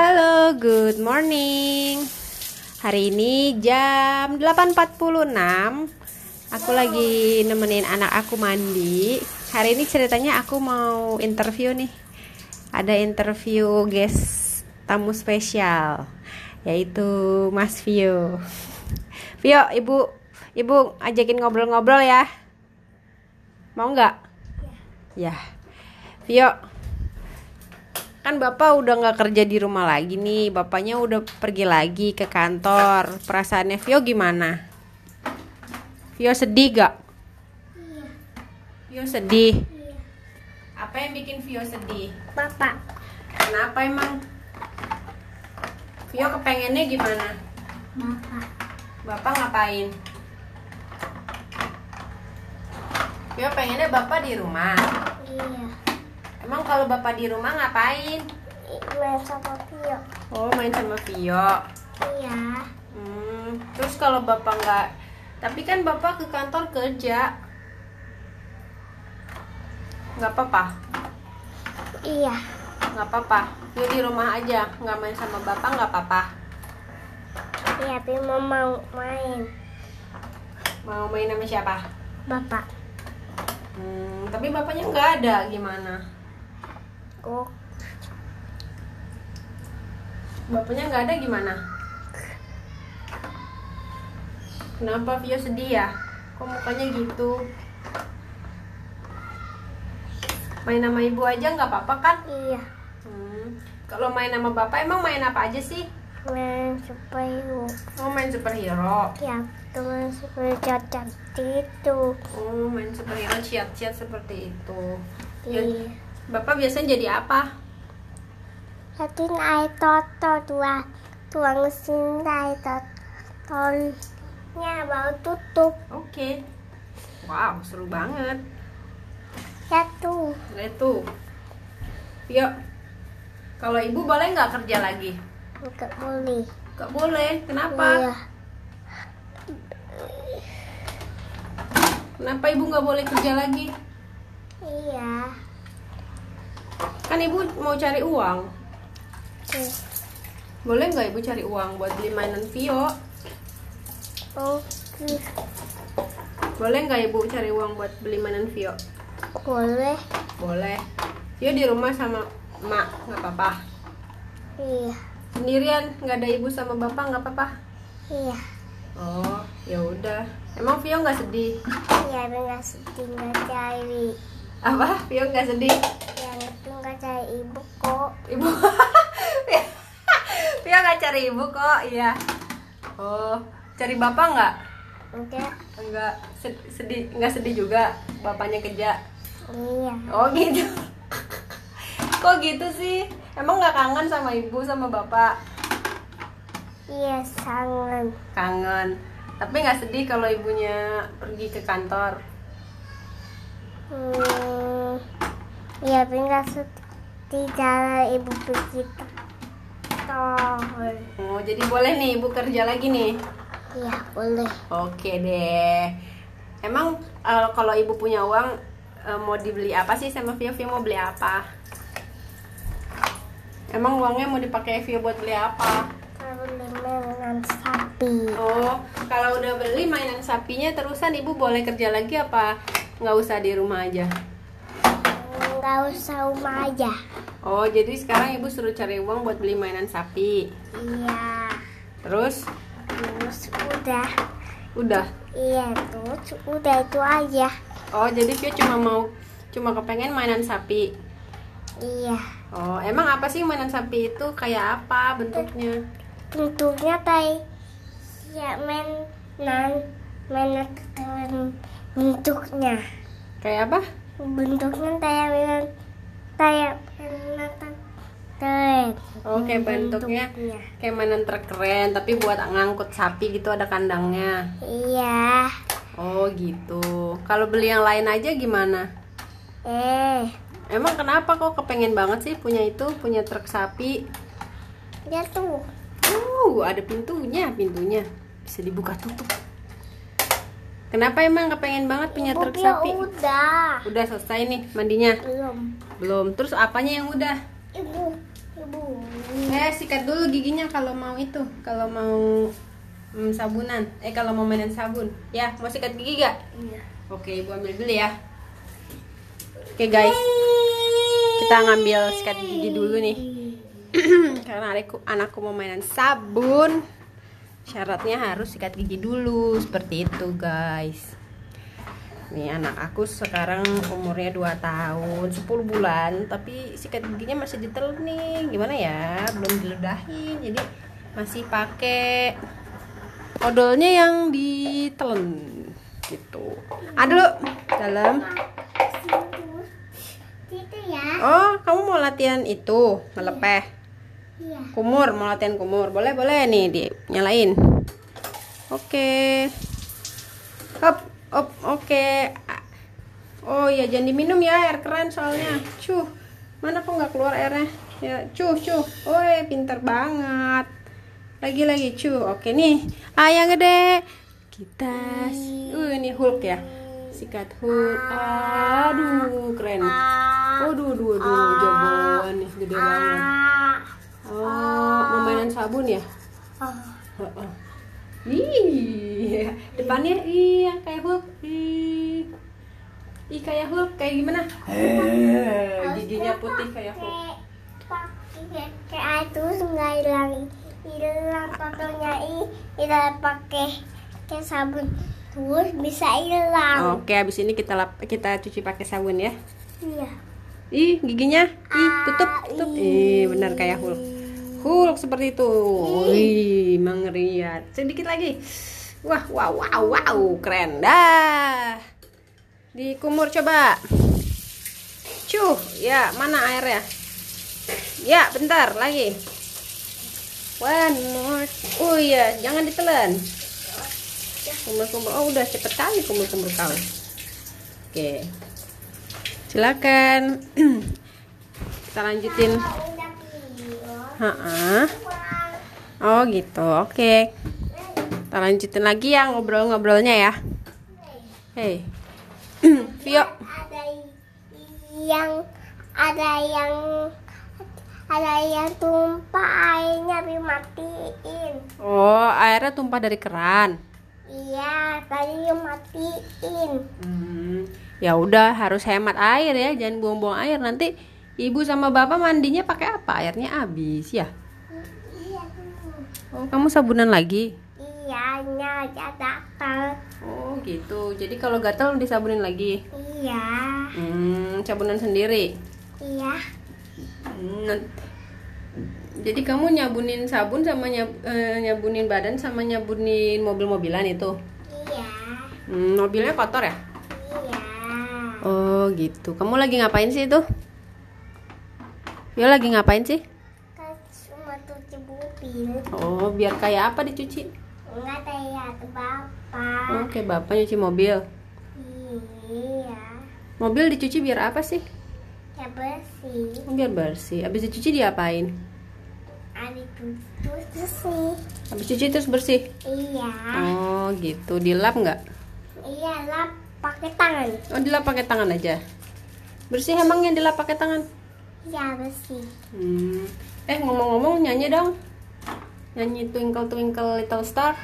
Halo, good morning. Hari ini jam 8.46. Aku lagi nemenin anak aku mandi. Hari ini ceritanya aku mau interview nih. Ada interview guest tamu spesial yaitu Mas Vio. Vio, Ibu Ibu ajakin ngobrol-ngobrol ya. Mau nggak? Ya. Vio, kan bapak udah nggak kerja di rumah lagi nih bapaknya udah pergi lagi ke kantor. Perasaannya Vio gimana? Vio sedih gak Vio sedih? Apa yang bikin Vio sedih? Bapak, kenapa emang? Vio kepengennya gimana? Bapak, bapak ngapain? Vio pengennya bapak di rumah. Iya. Emang kalau bapak di rumah ngapain Main sama Tio. oh main sama Vio Iya. Hmm, terus kalau bapak nggak, tapi kan bapak ke kantor kerja, nggak apa-apa, Iya. nggak apa-apa. Dia di rumah aja, nggak main sama bapak nggak apa-apa. Iya, tapi mau mau main. Mau main sama siapa? Bapak, Hmm, tapi bapaknya nggak ada, gimana? Kok Bapaknya nggak ada gimana? Kenapa Vio sedih ya? Kok mukanya gitu? Main sama ibu aja nggak apa-apa kan? iya. Hmm. Kalau main sama bapak emang main apa aja sih? Main superhero. Oh main superhero. Ya, teman super cacat itu. Oh main superhero ciat-ciat seperti itu. Ya, Iya. Bapak biasanya jadi apa? Satu air toto dua tuang mesin air totonya baru tutup. Oke. Wow seru banget. Satu. Lihat tuh. Yuk. Kalau ibu boleh nggak kerja lagi? Enggak boleh. Gak boleh. Kenapa? Iya. Kenapa ibu nggak boleh kerja lagi? Iya. Kan ibu mau cari uang. Oke. Boleh nggak ibu cari uang buat beli mainan Vio? Oke. Boleh nggak ibu cari uang buat beli mainan Vio? Boleh. Boleh. Vio di rumah sama emak nggak apa-apa. Iya. Sendirian nggak ada ibu sama bapak nggak apa-apa. Iya. Oh ya udah. Emang Vio nggak sedih? Iya, nggak sedih nggak cari. Apa? Vio nggak sedih? Cari ibu kok. Ibu. Vio nggak cari ibu kok. Iya. Oh cari bapak nggak? Enggak. Enggak Sed- sedih nggak sedih juga bapaknya kerja. Iya. Oh gitu. Kok gitu sih? Emang nggak kangen sama ibu sama bapak? Iya, sangat. Kangen. Tapi nggak sedih kalau ibunya pergi ke kantor. Hmm. Iya, tapi nggak sedih cara ibu begitu. Toh. Oh, jadi boleh nih ibu kerja lagi nih. Iya, boleh. Oke deh. Emang eh, kalau ibu punya uang eh, mau dibeli apa sih sama Vio? Vio mau beli apa? Emang uangnya mau dipakai Vio buat beli apa? Kalau beli mainan sapi. Oh, kalau udah beli mainan sapinya terusan ibu boleh kerja lagi apa nggak usah di rumah aja? Nggak usah rumah aja. Oh, jadi sekarang ibu suruh cari uang buat beli mainan sapi. Iya. Terus Terus udah. udah. Iya, terus udah itu aja. Oh, jadi Vio cuma mau cuma kepengen mainan sapi. Iya. Oh, emang apa sih mainan sapi itu kayak apa bentuknya? bentuknya kayak ya mainan mainan bentuknya Kayak apa? Bentuknya kayak mainan kayak mainan keren Oh, kayak bentuknya kayak mainan truk keren, tapi buat ngangkut sapi gitu ada kandangnya. iya Oh, gitu. Kalau beli yang lain aja gimana? eh Emang kenapa kok kepengen banget sih punya itu, punya truk sapi? dia tuh Uh, ada pintunya, pintunya bisa dibuka tutup. Kenapa emang kepengen banget punya truk sapi? udah. Udah selesai nih mandinya? belum. Belum. Terus apanya yang udah? ibu. Ibu. Eh, sikat dulu giginya kalau mau itu. Kalau mau mm, sabunan. Eh kalau mau mainan sabun. Ya mau sikat gigi gak? Iya. oke ibu ambil dulu ya. Oke guys. Kita ngambil sikat gigi dulu nih. Karena adikku anakku mau mainan sabun syaratnya harus sikat gigi dulu seperti itu guys. Nih anak aku sekarang umurnya 2 tahun 10 bulan tapi sikat giginya masih ditelan nih. Gimana ya? Belum diludahin jadi masih pakai odolnya yang ditelan gitu. Ada dalam. Ya. oh kamu mau latihan itu? Ngelepeh Iya. kumur mau latihan kumur. Boleh boleh nih di nyalain oke. Hop hop oke. Oh ya jangan diminum ya air keran soalnya. Cuh mana kok nggak keluar airnya? Ya cuh cuh. Woi pinter banget. Lagi lagi cuh. Oke nih. Ah yang gede. Kita uh ini Hulk ya. Sikat Hulk. Aduh keren. Waduh, aduh, aduh, jagoan nih, gede banget. Oh, sabun ya? Heeh. Ih, depannya iya kayak Hulk. Ih. Ih kayak Hulk, kayak gimana? Eh, giginya putih kayak Hulk. Pakai kayak itu nggak hilang hilang fotonya ini tidak pakai kayak sabun terus bisa hilang. Oke, habis ini kita lap, kita cuci pakai sabun ya. Iya. Ih, giginya. Ih, tutup, tutup. Ih, benar kayak Hulk. Hulk seperti itu. Wih, mengeriat. Sedikit lagi. Wah, wow, wow, wow, keren dah. Dikumur coba. Cuh, ya, mana airnya? Ya, bentar lagi. One more. Oh iya, jangan ditelan. Kumur-kumur. Oh, udah cepet kali kumur-kumur kau. Oke. Silakan. Kita lanjutin. Oh gitu, oke. Kita lanjutin lagi ya ngobrol-ngobrolnya ya. Hei, Vio. Ada yang ada yang ada yang tumpah airnya dimatiin. Oh, airnya tumpah dari keran. Iya, tadi matiin. Hmm, ya udah harus hemat air ya, jangan buang-buang air nanti ibu sama bapak mandinya pakai apa? Airnya habis ya. Iya, Oh, kamu sabunan lagi? iya, nyata gatal. Oh gitu. Jadi kalau gatal disabunin lagi. Iya, Hmm, sabunan sendiri. iya, Hmm, jadi kamu nyabunin sabun sama nyab- eh, nyabunin badan sama nyabunin mobil-mobilan itu. iya, Hmm, mobilnya kotor ya? iya. Oh gitu. Kamu lagi ngapain sih itu? Yo lagi ngapain sih? Cuma cuci mobil. Oh biar kayak apa dicuci? Enggak kayak bapak. Oke bapak nyuci mobil. Iya, Mobil dicuci biar apa sih? ya bersih. Oh, biar bersih. Abis dicuci diapain? Ada tutup sih. Abis cuci terus bersih. Iya, Oh gitu. Dilap nggak? iya lah pakai tangan. Oh dilap pakai tangan aja. Bersih emangnya dilap pakai tangan? Iya bersih. Hmm. Eh ngomong-ngomong nyanyi dong. Nyanyi Twinkle Twinkle Little Star.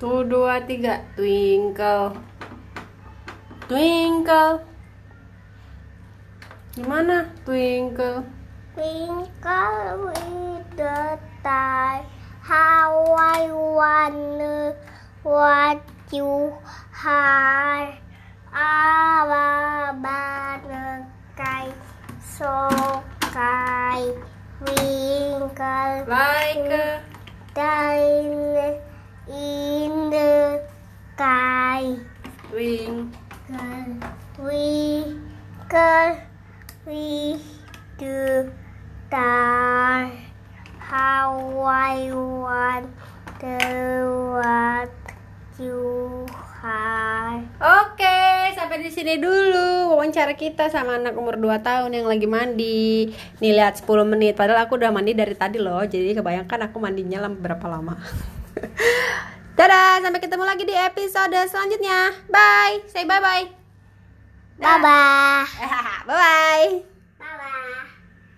Tuh dua tiga Twinkle Twinkle Gimana Twinkle Twinkle with the star, how I wonder what you are. Ababa sky, so sky, twinkle Like a uh, diamond in the sky. Twinkle Twinkle we do star, how I wonder what you are. Oke, sampai di sini dulu wawancara kita sama anak umur 2 tahun yang lagi mandi. Nih lihat 10 menit, padahal aku udah mandi dari tadi loh. Jadi kebayangkan aku mandinya lama berapa lama. Dadah, sampai ketemu lagi di episode selanjutnya. Bye. Say bye bye. Bye bye.